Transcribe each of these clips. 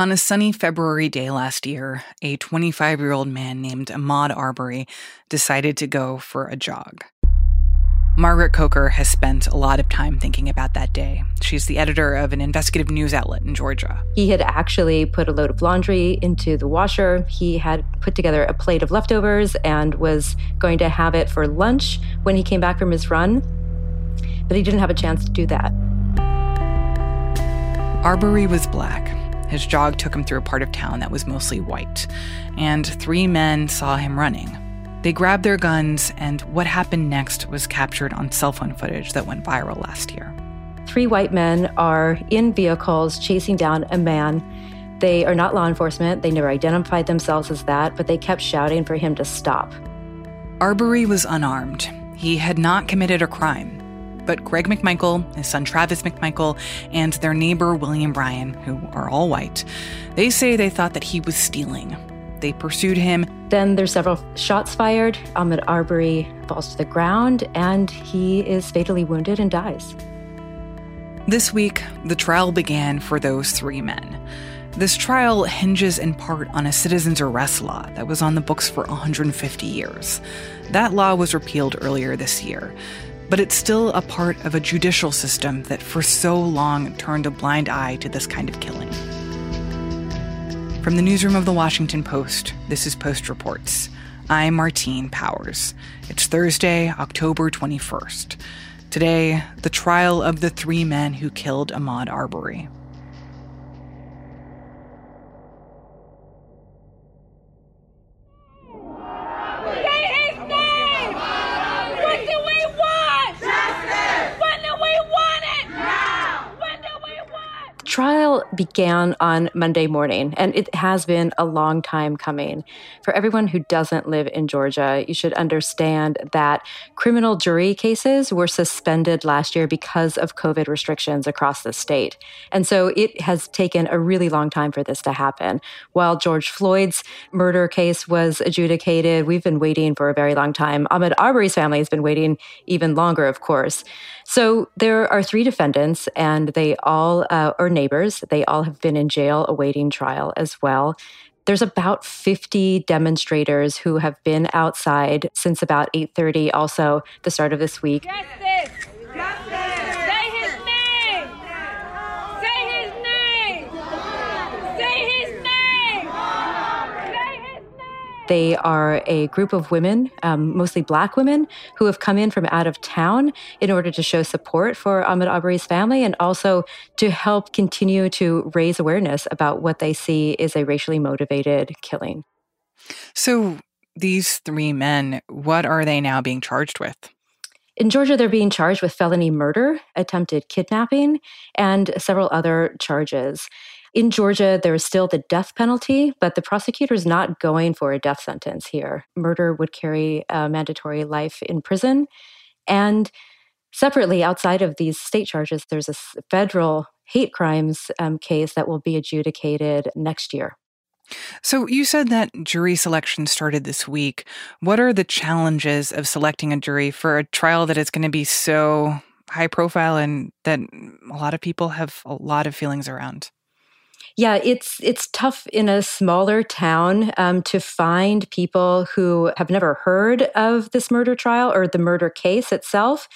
On a sunny February day last year, a 25 year old man named Ahmaud Arbery decided to go for a jog. Margaret Coker has spent a lot of time thinking about that day. She's the editor of an investigative news outlet in Georgia. He had actually put a load of laundry into the washer. He had put together a plate of leftovers and was going to have it for lunch when he came back from his run. But he didn't have a chance to do that. Arbery was black. His jog took him through a part of town that was mostly white, and three men saw him running. They grabbed their guns, and what happened next was captured on cell phone footage that went viral last year. Three white men are in vehicles chasing down a man. They are not law enforcement. They never identified themselves as that, but they kept shouting for him to stop. Arbery was unarmed. He had not committed a crime. But Greg McMichael, his son Travis McMichael, and their neighbor William Bryan, who are all white, they say they thought that he was stealing. They pursued him. Then there's several shots fired. Ahmaud Arbery falls to the ground and he is fatally wounded and dies. This week, the trial began for those three men. This trial hinges in part on a citizen's arrest law that was on the books for 150 years. That law was repealed earlier this year but it's still a part of a judicial system that for so long turned a blind eye to this kind of killing. From the newsroom of the Washington Post, this is Post Reports. I'm Martine Powers. It's Thursday, October 21st. Today, the trial of the three men who killed Ahmaud Arbery. Began on Monday morning, and it has been a long time coming. For everyone who doesn't live in Georgia, you should understand that criminal jury cases were suspended last year because of COVID restrictions across the state. And so it has taken a really long time for this to happen. While George Floyd's murder case was adjudicated, we've been waiting for a very long time. Ahmaud Arbery's family has been waiting even longer, of course. So there are three defendants, and they all uh, are neighbors. They all have been in jail awaiting trial as well. There's about 50 demonstrators who have been outside since about 8:30 also the start of this week. Justice! They are a group of women, um, mostly Black women, who have come in from out of town in order to show support for Ahmaud Arbery's family and also to help continue to raise awareness about what they see is a racially motivated killing. So, these three men, what are they now being charged with? In Georgia, they're being charged with felony murder, attempted kidnapping, and several other charges. In Georgia, there is still the death penalty, but the prosecutor is not going for a death sentence here. Murder would carry a mandatory life in prison. And separately, outside of these state charges, there's a federal hate crimes um, case that will be adjudicated next year. So, you said that jury selection started this week. What are the challenges of selecting a jury for a trial that is going to be so high profile and that a lot of people have a lot of feelings around? Yeah, it's it's tough in a smaller town um, to find people who have never heard of this murder trial or the murder case itself.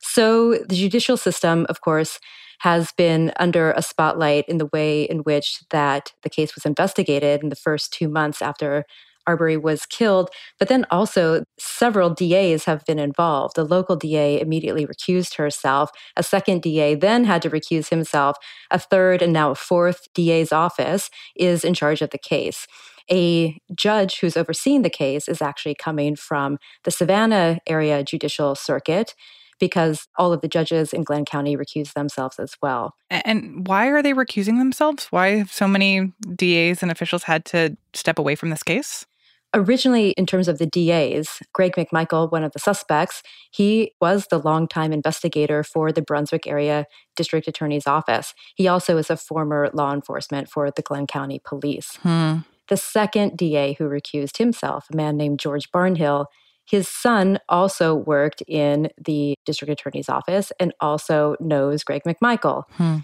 So the judicial system, of course, has been under a spotlight in the way in which that the case was investigated in the first two months after Arbery was killed. But then also, several DAs have been involved. The local DA immediately recused herself. A second DA then had to recuse himself. A third and now a fourth DA's office is in charge of the case. A judge who's overseeing the case is actually coming from the Savannah area judicial circuit because all of the judges in Glynn County recused themselves as well. And why are they recusing themselves? Why have so many DAs and officials had to step away from this case? Originally, in terms of the DAs, Greg McMichael, one of the suspects, he was the longtime investigator for the Brunswick Area District Attorney's Office. He also is a former law enforcement for the Glynn County Police. Hmm. The second DA who recused himself, a man named George Barnhill, his son also worked in the district attorney's office and also knows Greg McMichael. Hmm.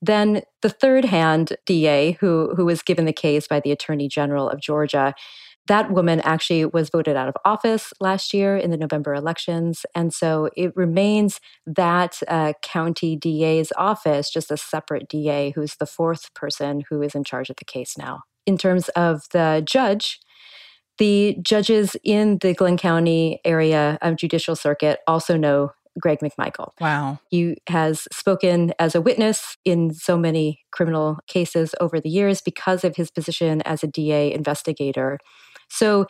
Then the third hand DA, who, who was given the case by the Attorney General of Georgia, that woman actually was voted out of office last year in the November elections. And so it remains that uh, county DA's office, just a separate DA who's the fourth person who is in charge of the case now. In terms of the judge, the judges in the Glynn County area of judicial circuit also know Greg McMichael. Wow. He has spoken as a witness in so many criminal cases over the years because of his position as a DA investigator. So,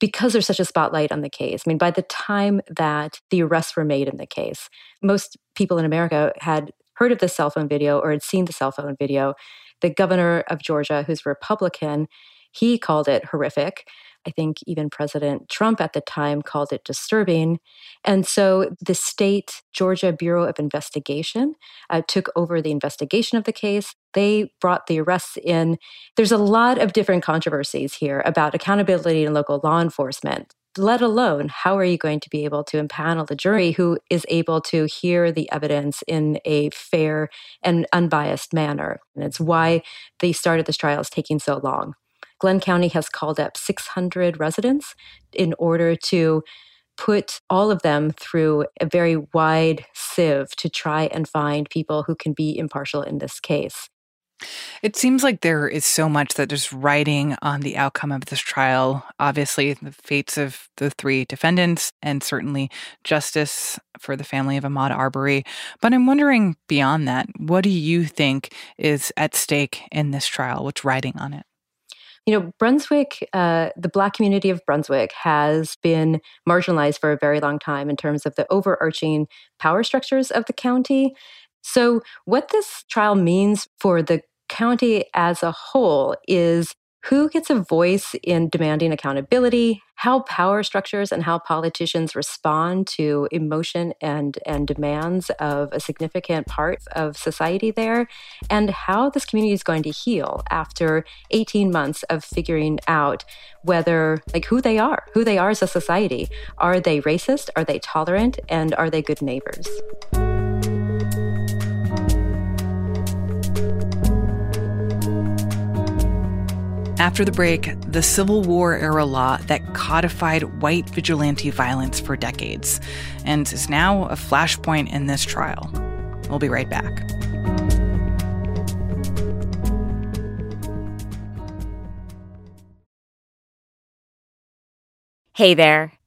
because there's such a spotlight on the case, I mean, by the time that the arrests were made in the case, most people in America had heard of the cell phone video or had seen the cell phone video. The governor of Georgia, who's Republican, he called it horrific. I think even President Trump at the time called it disturbing. And so the state Georgia Bureau of Investigation uh, took over the investigation of the case. They brought the arrests in. There's a lot of different controversies here about accountability in local law enforcement. Let alone, how are you going to be able to impanel the jury who is able to hear the evidence in a fair and unbiased manner? And it's why the start of this trial is taking so long. Glynn County has called up 600 residents in order to put all of them through a very wide sieve to try and find people who can be impartial in this case. It seems like there is so much that is riding on the outcome of this trial. Obviously, the fates of the three defendants, and certainly justice for the family of Ahmaud Arbery. But I'm wondering beyond that, what do you think is at stake in this trial? What's riding on it? You know, Brunswick, uh, the Black community of Brunswick has been marginalized for a very long time in terms of the overarching power structures of the county. So, what this trial means for the county as a whole is who gets a voice in demanding accountability, how power structures and how politicians respond to emotion and, and demands of a significant part of society there, and how this community is going to heal after 18 months of figuring out whether, like, who they are, who they are as a society. Are they racist? Are they tolerant? And are they good neighbors? After the break, the Civil War era law that codified white vigilante violence for decades and is now a flashpoint in this trial. We'll be right back. Hey there,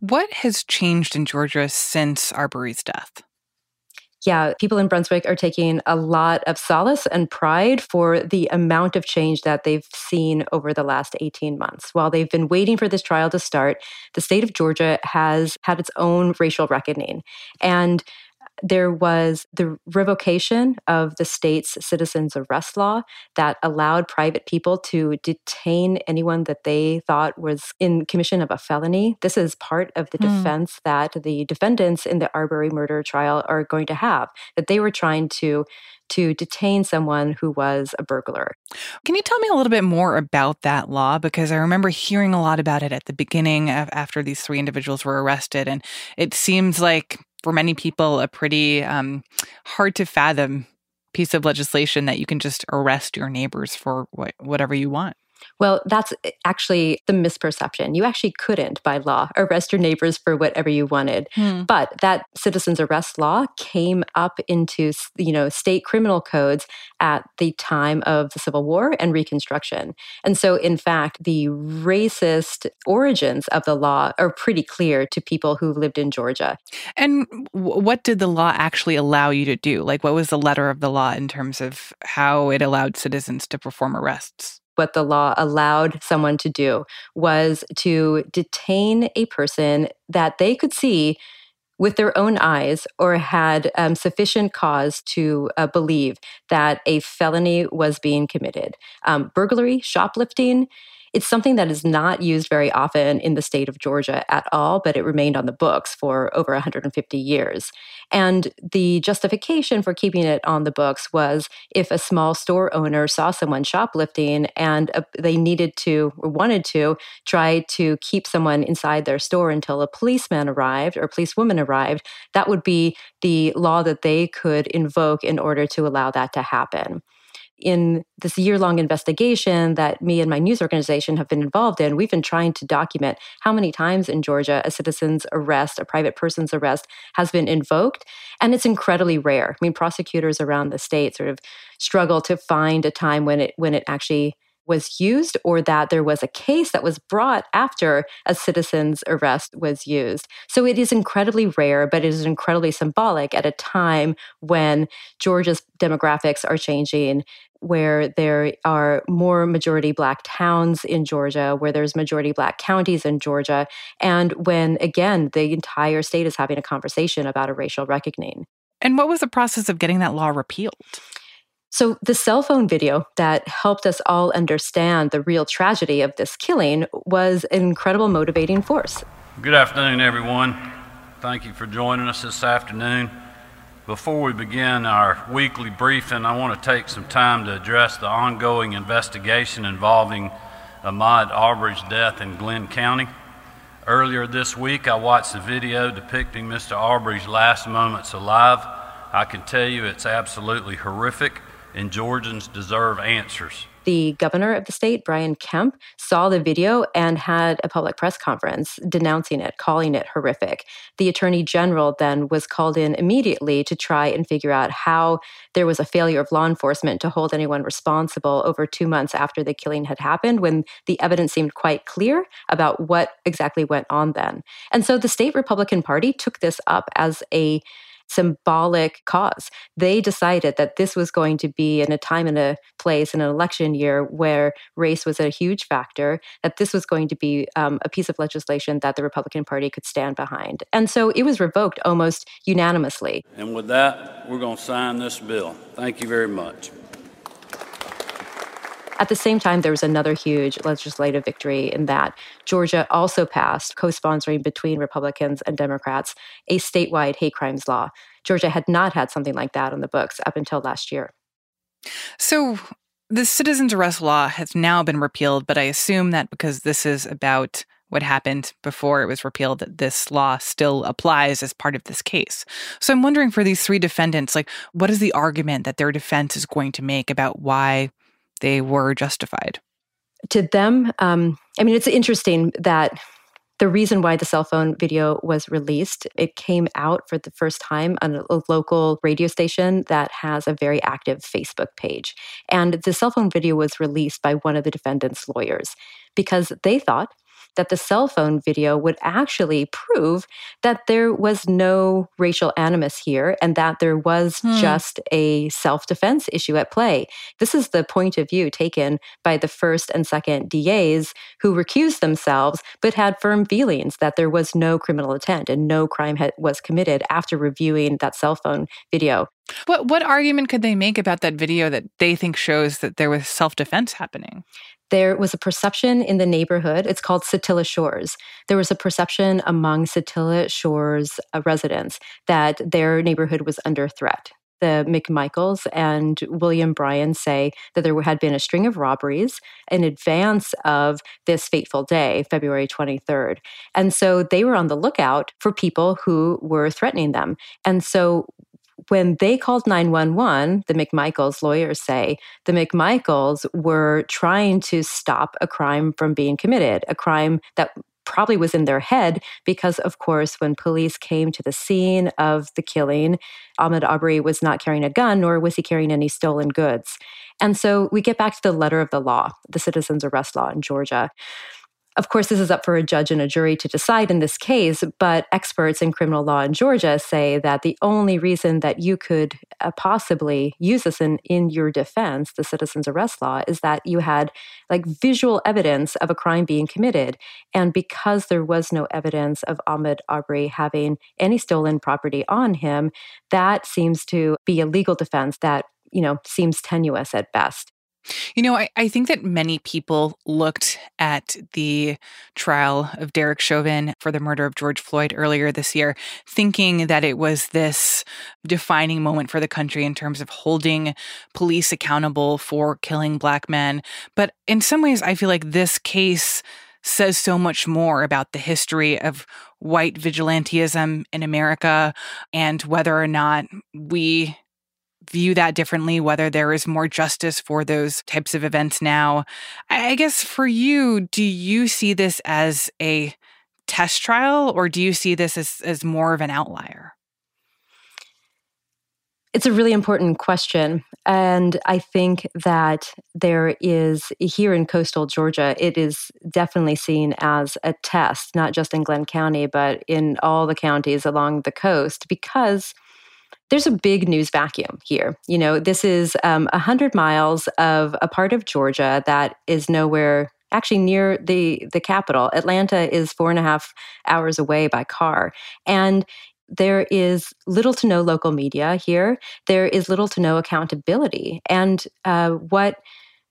What has changed in Georgia since Arbery's death? yeah, people in Brunswick are taking a lot of solace and pride for the amount of change that they've seen over the last 18 months. While they've been waiting for this trial to start, the state of Georgia has had its own racial reckoning. And there was the revocation of the state's citizens arrest law that allowed private people to detain anyone that they thought was in commission of a felony. This is part of the mm. defense that the defendants in the Arbery murder trial are going to have, that they were trying to to detain someone who was a burglar. Can you tell me a little bit more about that law? Because I remember hearing a lot about it at the beginning of after these three individuals were arrested. And it seems like for many people a pretty um, hard to fathom piece of legislation that you can just arrest your neighbors for wh- whatever you want. Well, that's eh, actually the misperception. You actually couldn't, by law, arrest your neighbors for whatever you wanted. Hmm. But that citizens arrest law came up into you know state criminal codes at the time of the Civil War and Reconstruction. And so, in fact, the racist origins of the law are pretty clear to people who lived in Georgia. And what did the law actually allow you to do? Like, what was the letter of the law in terms of how it allowed citizens to perform arrests? What the law allowed someone to do was to detain a person that they could see with their own eyes or had um, sufficient cause to uh, believe that a felony was being committed. Um, burglary, shoplifting, it's something that is not used very often in the state of Georgia at all, but it remained on the books for over 150 years. And the justification for keeping it on the books was if a small store owner saw someone shoplifting and uh, they needed to or wanted to try to keep someone inside their store until a policeman arrived or policewoman arrived, that would be the law that they could invoke in order to allow that to happen in this year long investigation that me and my news organization have been involved in, we've been trying to document how many times in Georgia a citizen's arrest, a private person's arrest, has been invoked. And it's incredibly rare. I mean, prosecutors around the state sort of struggle to find a time when it when it actually was used or that there was a case that was brought after a citizen's arrest was used. So it is incredibly rare, but it is incredibly symbolic at a time when Georgia's demographics are changing, where there are more majority black towns in Georgia, where there's majority black counties in Georgia, and when, again, the entire state is having a conversation about a racial reckoning. And what was the process of getting that law repealed? So, the cell phone video that helped us all understand the real tragedy of this killing was an incredible motivating force. Good afternoon, everyone. Thank you for joining us this afternoon. Before we begin our weekly briefing, I want to take some time to address the ongoing investigation involving Ahmaud Arbery's death in Glynn County. Earlier this week, I watched a video depicting Mr. Arbery's last moments alive. I can tell you it's absolutely horrific and Georgians deserve answers. The governor of the state, Brian Kemp, saw the video and had a public press conference denouncing it, calling it horrific. The attorney general then was called in immediately to try and figure out how there was a failure of law enforcement to hold anyone responsible over two months after the killing had happened when the evidence seemed quite clear about what exactly went on then. And so the state Republican Party took this up as a symbolic cause. They decided that this was going to be in a time and a place in an election year where race was a huge factor, that this was going to be um, a piece of legislation that the Republican Party could stand behind. And so it was revoked almost unanimously. And with that, we're going to sign this bill. Thank you very much. At the same time, there was another huge legislative victory in that Georgia also passed, co sponsoring between Republicans and Democrats, a statewide hate crimes law. Georgia had not had something like that on the books up until last year. So, the citizens arrest law has now been repealed, but I assume that because this is about what happened before it was repealed that this law still applies as part of this case. So I'm wondering for these three defendants like what is the argument that their defense is going to make about why they were justified. To them, um, I mean, it's interesting that the reason why the cell phone video was released, it came out for the first time on a local radio station that has a very active Facebook page. And the cell phone video was released by one of the defendant's lawyers because they thought that the cell phone video would actually prove that there was no racial animus here and that there was hmm. just a self defense issue at play. This is the point of view taken by the first and second DAs who recused themselves but had firm feelings that there was no criminal intent and no crime had, was committed after reviewing that cell phone video. What what argument could they make about that video that they think shows that there was self defense happening? There was a perception in the neighborhood. It's called Satilla Shores. There was a perception among Satilla Shores uh, residents that their neighborhood was under threat. The McMichaels and William Bryan say that there had been a string of robberies in advance of this fateful day, February 23rd. And so they were on the lookout for people who were threatening them. And so when they called 911, the McMichaels lawyers say the McMichaels were trying to stop a crime from being committed, a crime that probably was in their head because, of course, when police came to the scene of the killing, Ahmaud Arbery was not carrying a gun, nor was he carrying any stolen goods. And so we get back to the letter of the law, the citizens arrest law in Georgia. Of course, this is up for a judge and a jury to decide in this case, but experts in criminal law in Georgia say that the only reason that you could uh, possibly use this in, in your defense, the citizen's arrest law, is that you had like visual evidence of a crime being committed. And because there was no evidence of Ahmaud Arbery having any stolen property on him, that seems to be a legal defense that, you know, seems tenuous at best. You know, I, I think that many people looked at the trial of Derek Chauvin for the murder of George Floyd earlier this year, thinking that it was this defining moment for the country in terms of holding police accountable for killing black men. But in some ways, I feel like this case says so much more about the history of white vigilantism in America and whether or not we view that differently, whether there is more justice for those types of events now. I guess for you, do you see this as a test trial or do you see this as, as more of an outlier? It's a really important question. And I think that there is, here in coastal Georgia, it is definitely seen as a test, not just in Glynn County, but in all the counties along the coast, because there's a big news vacuum here. You know, this is um, 100 miles of a part of Georgia that is nowhere actually near the the capital. Atlanta is four and a half hours away by car, and there is little to no local media here. There is little to no accountability, and uh, what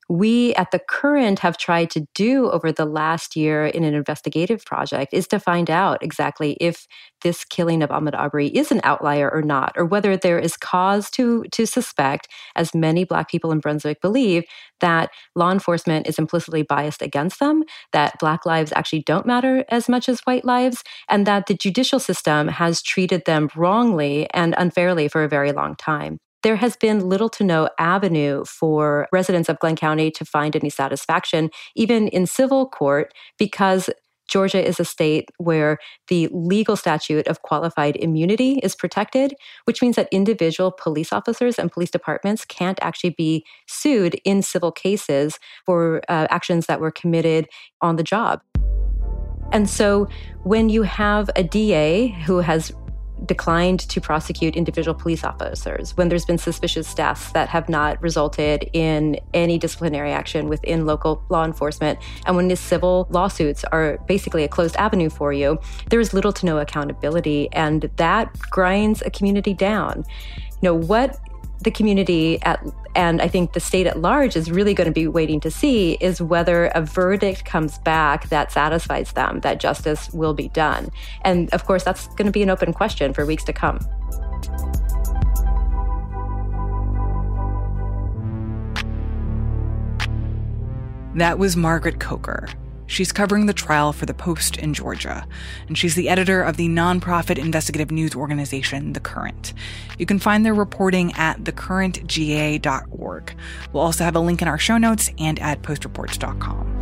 we at the current have tried to do over the last year in an investigative project is to find out exactly if this killing of Ahmaud Arbery is an outlier or not, or whether there is cause to, to suspect, as many Black people in Brunswick believe, that law enforcement is implicitly biased against them, that Black lives actually don't matter as much as white lives, and that the judicial system has treated them wrongly and unfairly for a very long time there has been little to no avenue for residents of Glynn County to find any satisfaction, even in civil court, because Georgia is a state where the legal statute of qualified immunity is protected, which means that individual police officers and police departments can't actually be sued in civil cases for uh, actions that were committed on the job. And so when you have a DA who has declined to prosecute individual police officers when there's been suspicious deaths that have not resulted in any disciplinary action within local law enforcement. And when these civil lawsuits are basically a closed avenue for you, there is little to no accountability. And that grinds a community down. You know, what the community at, and I think the state at large is really going to be waiting to see is whether a verdict comes back that satisfies them, that justice will be done. And of course, that's going to be an open question for weeks to come. That was Margaret Coker. She's covering the trial for The Post in Georgia, and she's the editor of the nonprofit investigative news organization, The Current. You can find their reporting at thecurrentga.org. We'll also have a link in our show notes and at postreports.com.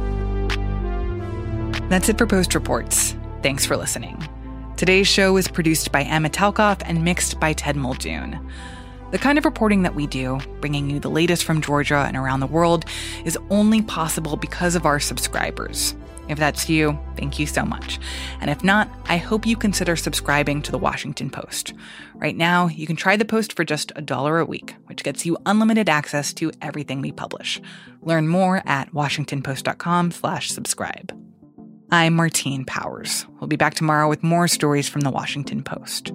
That's it for Post Reports. Thanks for listening. Today's show was produced by Emma Talkoff and mixed by Ted Muldoon. The kind of reporting that we do, bringing you the latest from Georgia and around the world, is only possible because of our subscribers. If that's you, thank you so much. And if not, I hope you consider subscribing to the Washington Post. Right now, you can try the Post for just a dollar a week, which gets you unlimited access to everything we publish. Learn more at washingtonpost.com/subscribe. I'm Martine Powers. We'll be back tomorrow with more stories from the Washington Post.